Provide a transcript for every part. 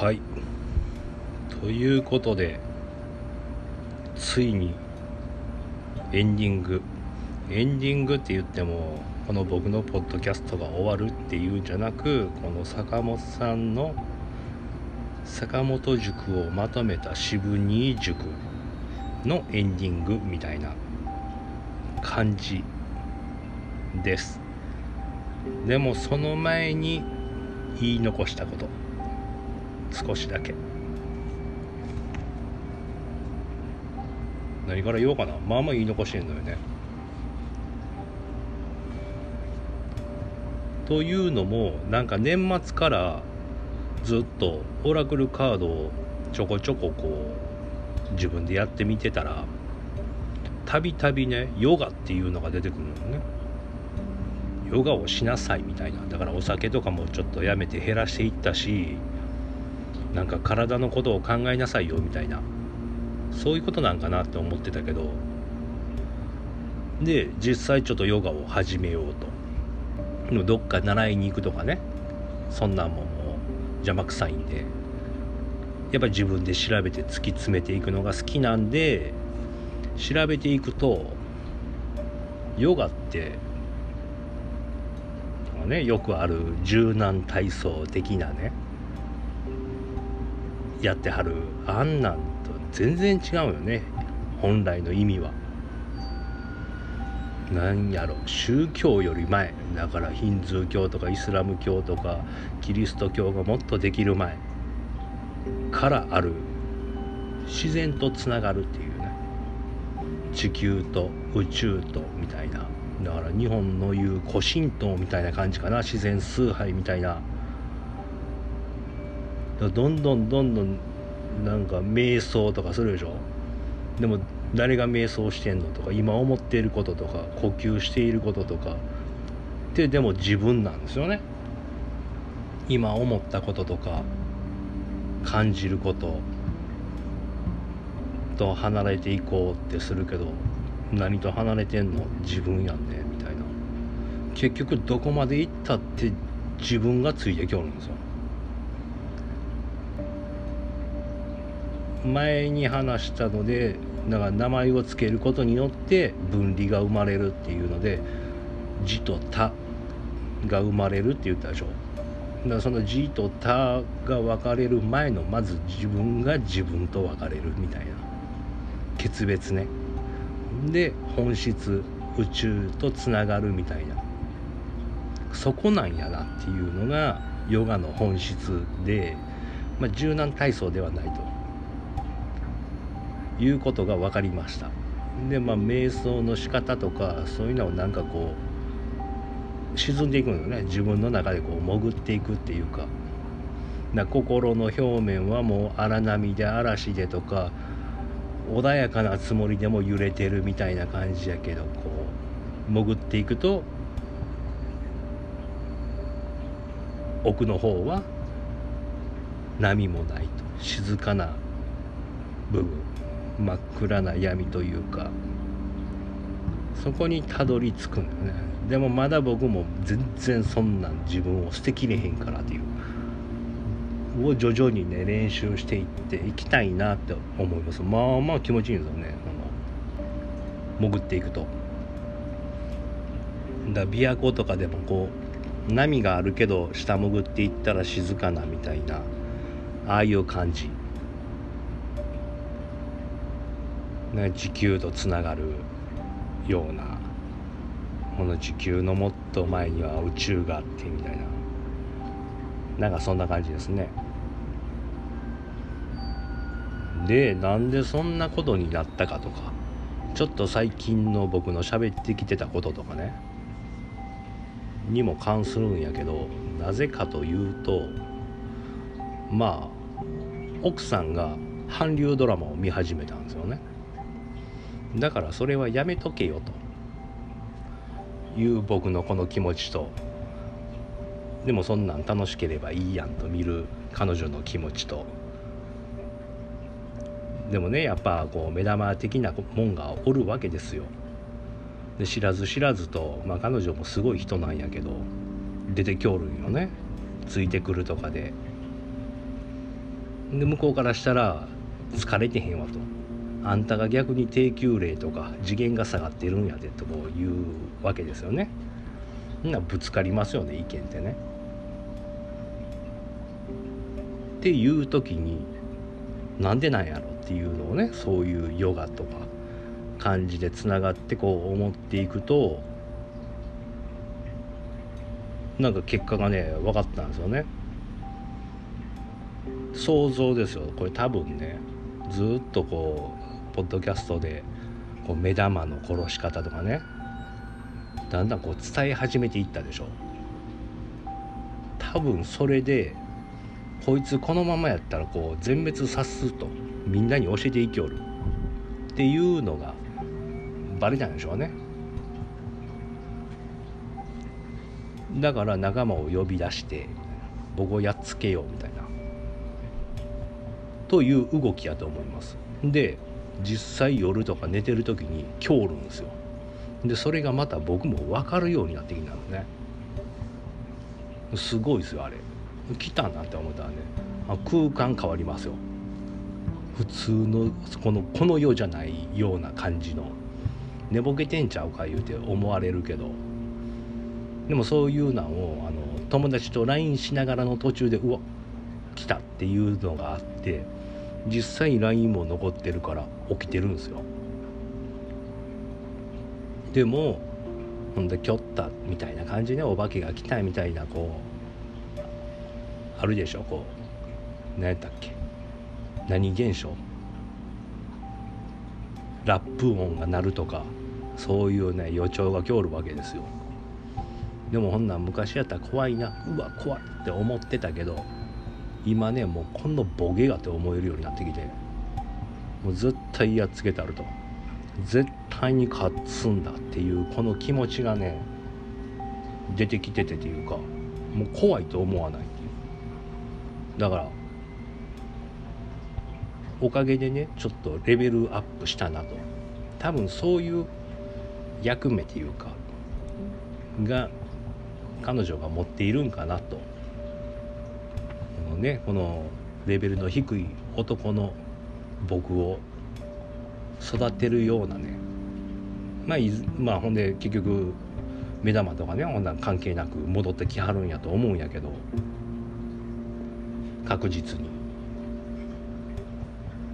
はい。ということでついにエンディング。エンディングって言ってもこの僕のポッドキャストが終わるっていうんじゃなくこの坂本さんの坂本塾をまとめた渋二塾のエンディングみたいな感じです。でもその前に言い残したこと。少しだけ。何から言おうかな。まあまあ言い残してんのよね。というのもなんか年末からずっとオラクルカードをちょこちょここう自分でやってみてたらたびたびねヨガっていうのが出てくるのね。ヨガをしなさいみたいな。だからお酒とかもちょっとやめて減らしていったしなんか体のことを考えなさいよみたいなそういうことなんかなって思ってたけどで実際ちょっとヨガを始めようと。どっか習いに行くとかねそんなんももう邪魔くさいんでやっぱり自分で調べて突き詰めていくのが好きなんで調べていくとヨガってねよくある柔軟体操的なねやってはる。あんなんと全然違うよね。本来の意味は。何やろ。宗教より前。だからヒンズー教とかイスラム教とかキリスト教がもっとできる前。からある。自然とつながるっていうね。地球と宇宙とみたいな。だから日本の言う古神道みたいな感じかな。自然崇拝みたいな。どんどんどんどんなんか瞑想とかするでしょ？でも誰が瞑想してんのとか今思っていることとか呼吸していることとか。ってでも自分なんですよね。今思ったこととか感じること。と離れていこうってするけど何と離れてんの？自分やんねみたいな。結局どこまで行ったって自分がついてきおるんですよ。前に話したのでだから名前を付けることによって分離が生まれるっていうので「字」と「他」が生まれるって言ったでしょ。だからその「字」と「他」が分かれる前のまず自分が自分と分かれるみたいな。決別ね。で本質宇宙とつながるみたいな。そこなんやなっていうのがヨガの本質で、まあ、柔軟体操ではないと。いうことが分かりました。でまあ瞑想の仕方とかそういうのをなんかこう沈んでいくのよね。自分の中でこう潜っていくっていうか。な心の表面はもう荒波で嵐でとか穏やかなつもりでも揺れてるみたいな感じやけどこう潜っていくと奥の方は波もないと。静かな部分。真っ暗な闇というかそこにたどり着くんだよね。でもまだ僕も全然そんなん自分を捨てきれへんからっていう。を徐々にね練習していっていきたいなって思います。まあまあ気持ちいいんですよね。あの潜っていくと。だ琵琶湖とかでもこう波があるけど下潜っていったら静かなみたいなああいう感じ。ね、地球とつながるようなこの地球のもっと前には宇宙があってみたいな。なんかそんな感じですね。でなんでそんなことになったかとか。ちょっと最近の僕の喋ってきてたこととかね。にも関するんやけどなぜかというとまあ奥さんが韓流ドラマを見始めたんですよね。だからそれはやめとけよと。いう僕のこの気持ちと。でもそんなん楽しければいいやんと見る彼女の気持ちと。でもねやっぱこう目玉的なもんがおるわけですよ。で知らず知らずと、まあ、彼女もすごい人なんやけど出てきょるんよね。ついてくるとかで。で向こうからしたら疲れてへんわと。あんたが逆に低級例とか次元が下がってるんやでとこう言うわけですよね。なぶつかりますよね意見ってね。っていう時になんでなんやろっていうのをねそういうヨガとか感じでつながってこう思っていくとなんか結果がね分かったんですよね。想像ですよ。これ多分ねずっとこうポッドキャストでこう目玉の殺し方とかね。だんだんこう伝え始めていったでしょ。多分それでこいつこのままやったらこう全滅さすとみんなに教えていきおる。っていうのがバレたんでしょうね。だから仲間を呼び出して僕をやっつけようみたいな。という動きやと思います。で実際夜とか寝てる時に今日るんですよ。でそれがまた僕も分かるようになってきたのね。すごいですよあれ。来たなって思ったらね。空間変わりますよ。普通のこのこの世じゃないような感じの。寝ぼけてんちゃうか言うて思われるけど。でもそういうのをあの友達と LINE しながらの途中でうわ来たっていうのがあって。実際 LINE も残ってるから起きてるんですよ。でもほんできょったみたいな感じでお化けが来たみたいなこうあるでしょこう。何やったっけ。何現象。ラップ音が鳴るとかそういうね予兆が今日るわけですよ。でもほんなん昔やったら怖いな。うわ怖いって思ってたけど今ねもうこのボケがって思えるようになってきてもう絶対やっつけてあると。絶対に勝つんだっていうこの気持ちがね出てきててっていうかもう怖いと思わないっていう。だからおかげでねちょっとレベルアップしたなと。多分そういう役目っていうかが彼女が持っているんかなと。ねこのレベルの低い男の僕を育てるようなねまあまあほんで結局目玉とかねほんな関係なく戻ってきはるんやと思うんやけど確実に。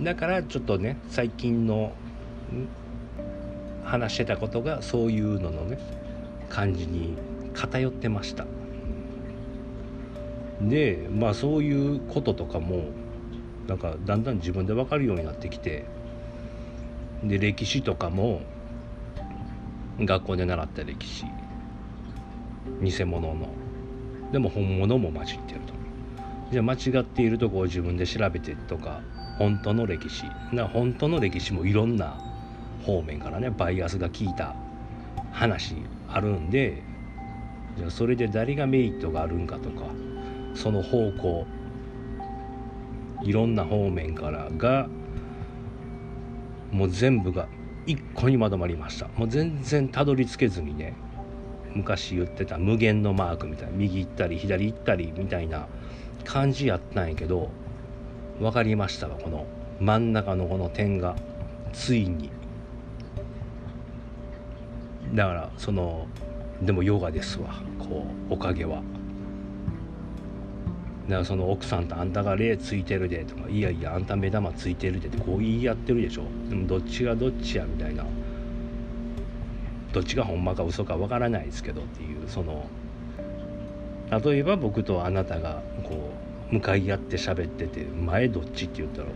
だからちょっとね最近の話してたことがそういうののね感じに偏ってました。でまあそういうこととかもなんかだんだん自分で分かるようになってきてで歴史とかも学校で習った歴史偽物のでも本物も混じってると。じゃあ間違っているとこを自分で調べてとか本当の歴史な本当の歴史もいろんな方面からねバイアスが効いた話あるんでじゃあそれで誰がメリットがあるんかとかその方向いろんな方面からがもう全部が一個にまとまりました。もう全然たどり着けずにね昔言ってた無限のマークみたいな右行ったり左行ったりみたいな感じやったんやけど分かりましたわこの真ん中のこの点が。ついに。だからそのでもヨガですわこうおかげは。だからその奥さんとあんたが霊ついてるでとかいやいやあんた目玉ついてるでってこう言い合ってるでしょ。でもどっちがどっちやみたいな。どっちがほんまか嘘かわからないですけどっていうその例えば僕とあなたがこう向かい合って喋ってて前どっちって言ったら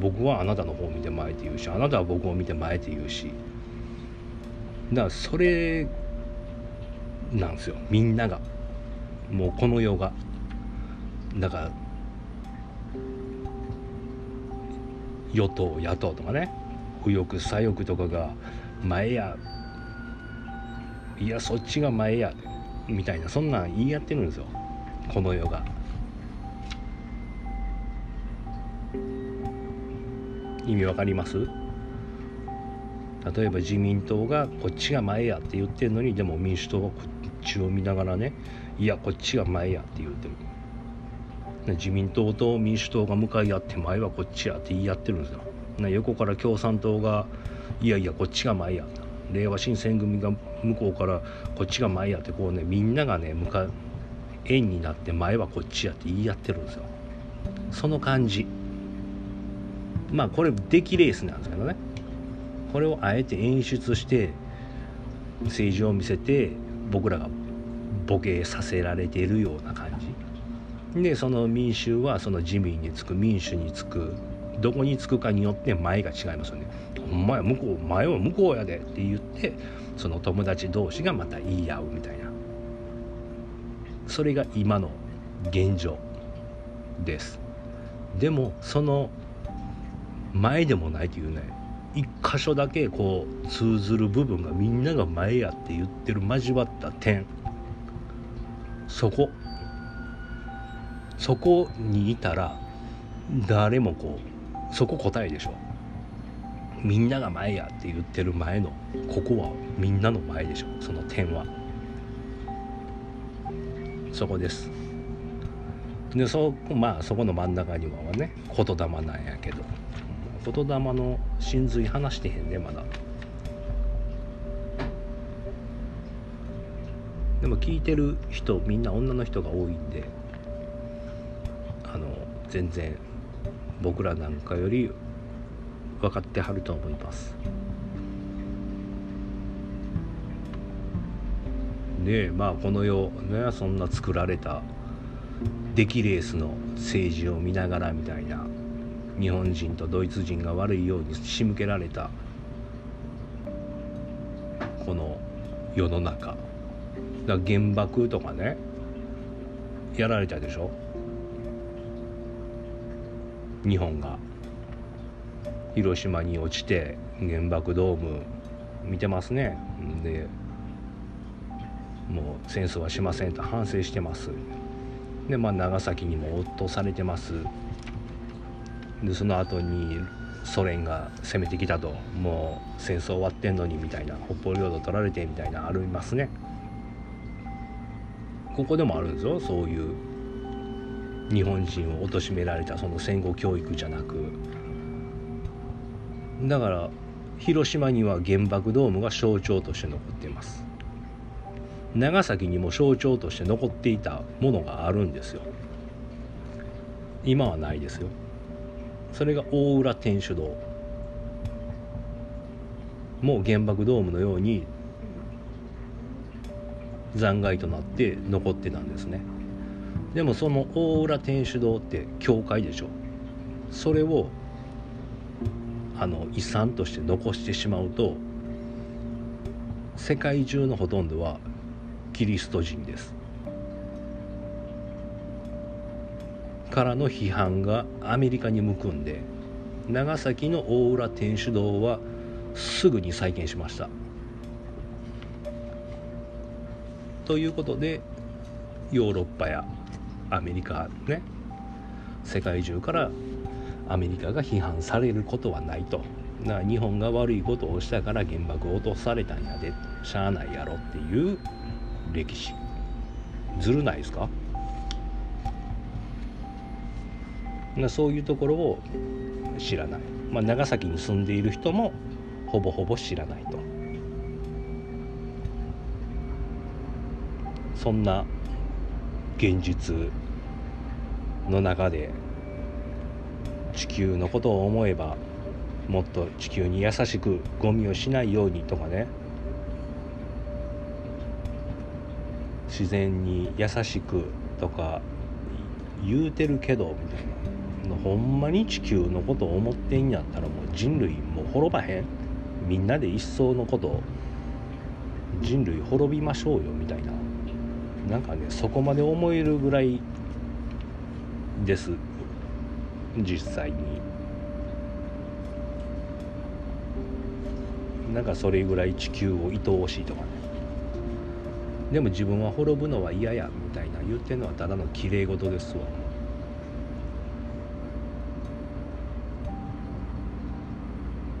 僕はあなたの方を見て前って言うしあなたは僕を見て前って言うし。だからそれなんですよ。みんなが。もうこの世が。だか与党野党とかね右翼左翼とかが前やいやそっちが前やみたいなそんなん言い合ってるんですよ。この世が。意味わかります？例えば自民党がこっちが前やって言ってるのにでも民主党はこっちを見ながらねいやこっちが前やって言ってる。自民党と民主党が向かい合って前はこっちやって言い合ってるんですよ。横から共産党がいやいやこっちが前や令和新選組が向こうからこっちが前やってこうねみんながね向か円になって前はこっちやって言い合ってるんですよ。その感じ。まあこれ出来レースなんですけどね。これをあえて演出して政治を見せて僕らがボケさせられているような感じ。でその民衆はその自民につく民主につくどこにつくかによって前が違いますよね。お前向こう前は向こうやでって言ってその友達同士がまた言い合うみたいな。それが今の現状です。でもその前でもないというね一箇所だけこう通ずる部分がみんなが前やって言ってる交わった点。そこ。そこにいたら誰もこうそこ答えでしょ。みんなが前やって言ってる前のここはみんなの前でしょ。その点は。そこです。でそまあそこの真ん中にはね言霊なんやけど。言霊の真髄話してへんねまだ。でも聞いてる人みんな女の人が多いんで全然僕らなんかより分かってはると思います。ねまあこの世ねそんな作られた出来レースの政治を見ながらみたいな日本人とドイツ人が悪いように仕向けられたこの世の中。だ原爆とかねやられたでしょ？日本が。広島に落ちて原爆ドーム見てますね。でもう戦争はしませんと反省してます。でまあ長崎にも落とされてます。でその後にソ連が攻めてきたと。もう戦争終わってんのにみたいな。北方領土取られてみたいなありますね。ここでもあるんですよそういう日本人を貶められたその戦後教育じゃなく。だから広島には原爆ドームが象徴として残っています。長崎にも象徴として残っていたものがあるんですよ。今はないですよ。それが大浦天主堂。もう原爆ドームのように残骸となって残ってたんですね。でもその大浦天主堂って教会でしょ。それをあの遺産として残してしまうと世界中のほとんどはキリスト人です。からの批判がアメリカに向くんで長崎の大浦天主堂はすぐに再建しました。ということでヨーロッパやアメリカね。世界中からアメリカが批判されることはないと。な日本が悪いことをしたから原爆を落とされたんやで。しゃあないやろっていう歴史。ずるないですか？なそういうところを知らない、まあ、長崎に住んでいる人もほぼほぼ知らないと。そんな現実の中で地球のことを思えばもっと地球に優しくゴミをしないようにとかね。自然に優しくとか言うてるけどみたいな。ほんまに地球のことを思ってんやったらもう人類もう滅ばへん。みんなで一層のこと人類滅びましょうよみたいな。なんかねそこまで思えるぐらいです。実際に。なんかそれぐらい地球を愛おしいとかね。でも自分は滅ぶのは嫌やみたいな言ってるのはただのきれい事ですわ。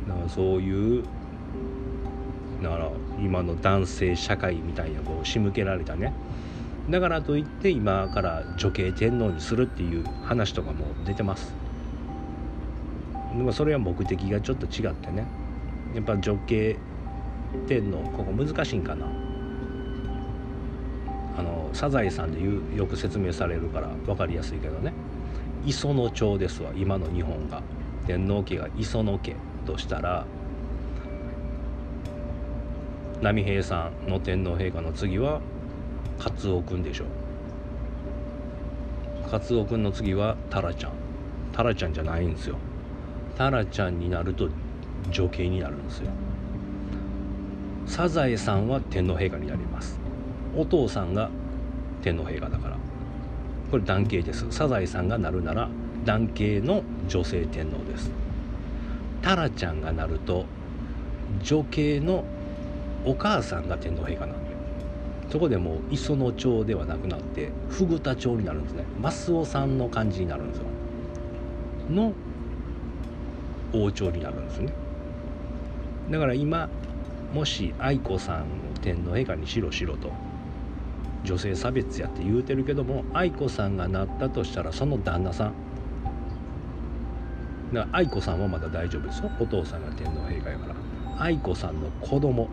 だかそういうだから今の男性社会みたいなこう仕向けられたね。だからといって今から女系天皇にするっていう話とかも出てます。でもそれは目的がちょっと違ってね。やっぱ女系天皇ここ難しいんかな。あのサザエさんで言うよく説明されるから分かりやすいけどね。磯野町ですわ今の日本が。天皇家が磯野家としたら波平さんの天皇陛下の次はカツオ君でしょ。カツオ君の次はタラちゃん。タラちゃんじゃないんですよ。タラちゃんになると女系になるんですよ。サザエさんは天皇陛下になります。お父さんが天皇陛下だから。これ男系です。サザエさんがなるなら男系の女性天皇です。タラちゃんがなると女系のお母さんが天皇陛下なんですそこでもう磯野町ではなくなってフグ田町になるんですね。増尾さんの感じになるんですよ。の王朝になるんですね。だから今もし愛子さんを天皇陛下にしろしろと女性差別やって言うてるけども愛子さんがなったとしたらその旦那さん。だから愛子さんはまだ大丈夫ですよ。お父さんが天皇陛下やから。愛子さんの子供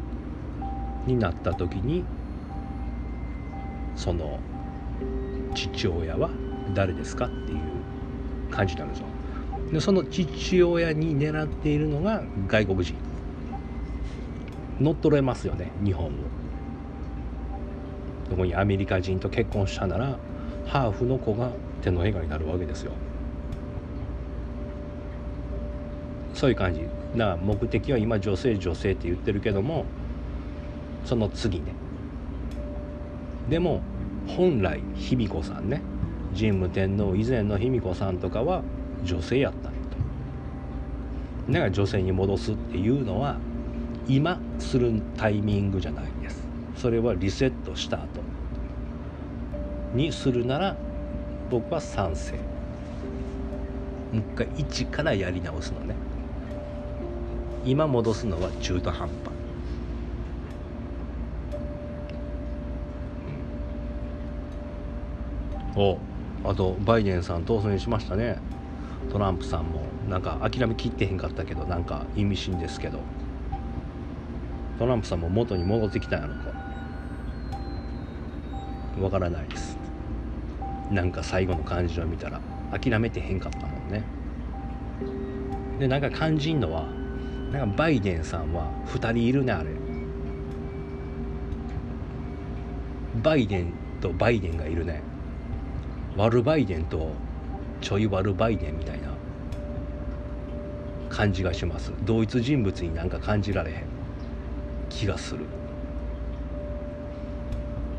になった時にその父親は誰ですかっていう感じなんですよ。でその父親に狙っているのが外国人。乗っ取れますよね日本を。そこにアメリカ人と結婚したならハーフの子が天皇陛下になるわけですよ。そういう感じ。だから目的は今女性女性って言ってるけどもその次ね。でも本来卑弥呼さんね神武天皇以前の卑弥呼さんとかは女性やったんやと。だから女性に戻すっていうのは今するタイミングじゃないです。それはリセットした後にするなら僕は賛成。もう一回一からやり直すのね。今戻すのは中途半端。お。あとバイデンさん当選しましたね。トランプさんも。なんか諦めきってへんかったけどなんか意味深ですけど。トランプさんも元に戻ってきたんやろか。わからないです。なんか最後の感じを見たら諦めてへんかったもんね。でなんか肝心のはなんかバイデンさんは2人いるねあれ。バイデンとバイデンがいるね。悪バイデンとちょい悪バイデンみたいな感じがします。同一人物になんか感じられへん気がする。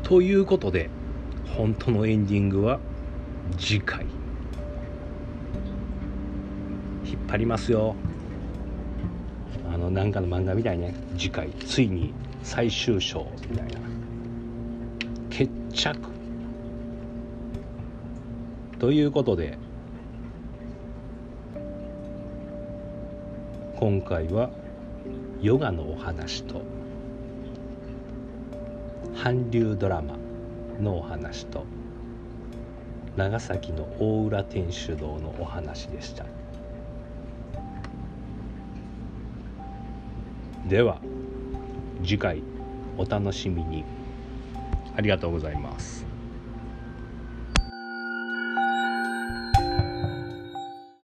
ということで本当のエンディングは次回。引っ張りますよ。あのなんかの漫画みたいね。次回。ついに最終章みたいな。決着。ということで今回はヨガのお話と韓流ドラマのお話と長崎の大浦天主堂のお話でした。では次回お楽しみに。ありがとうございます。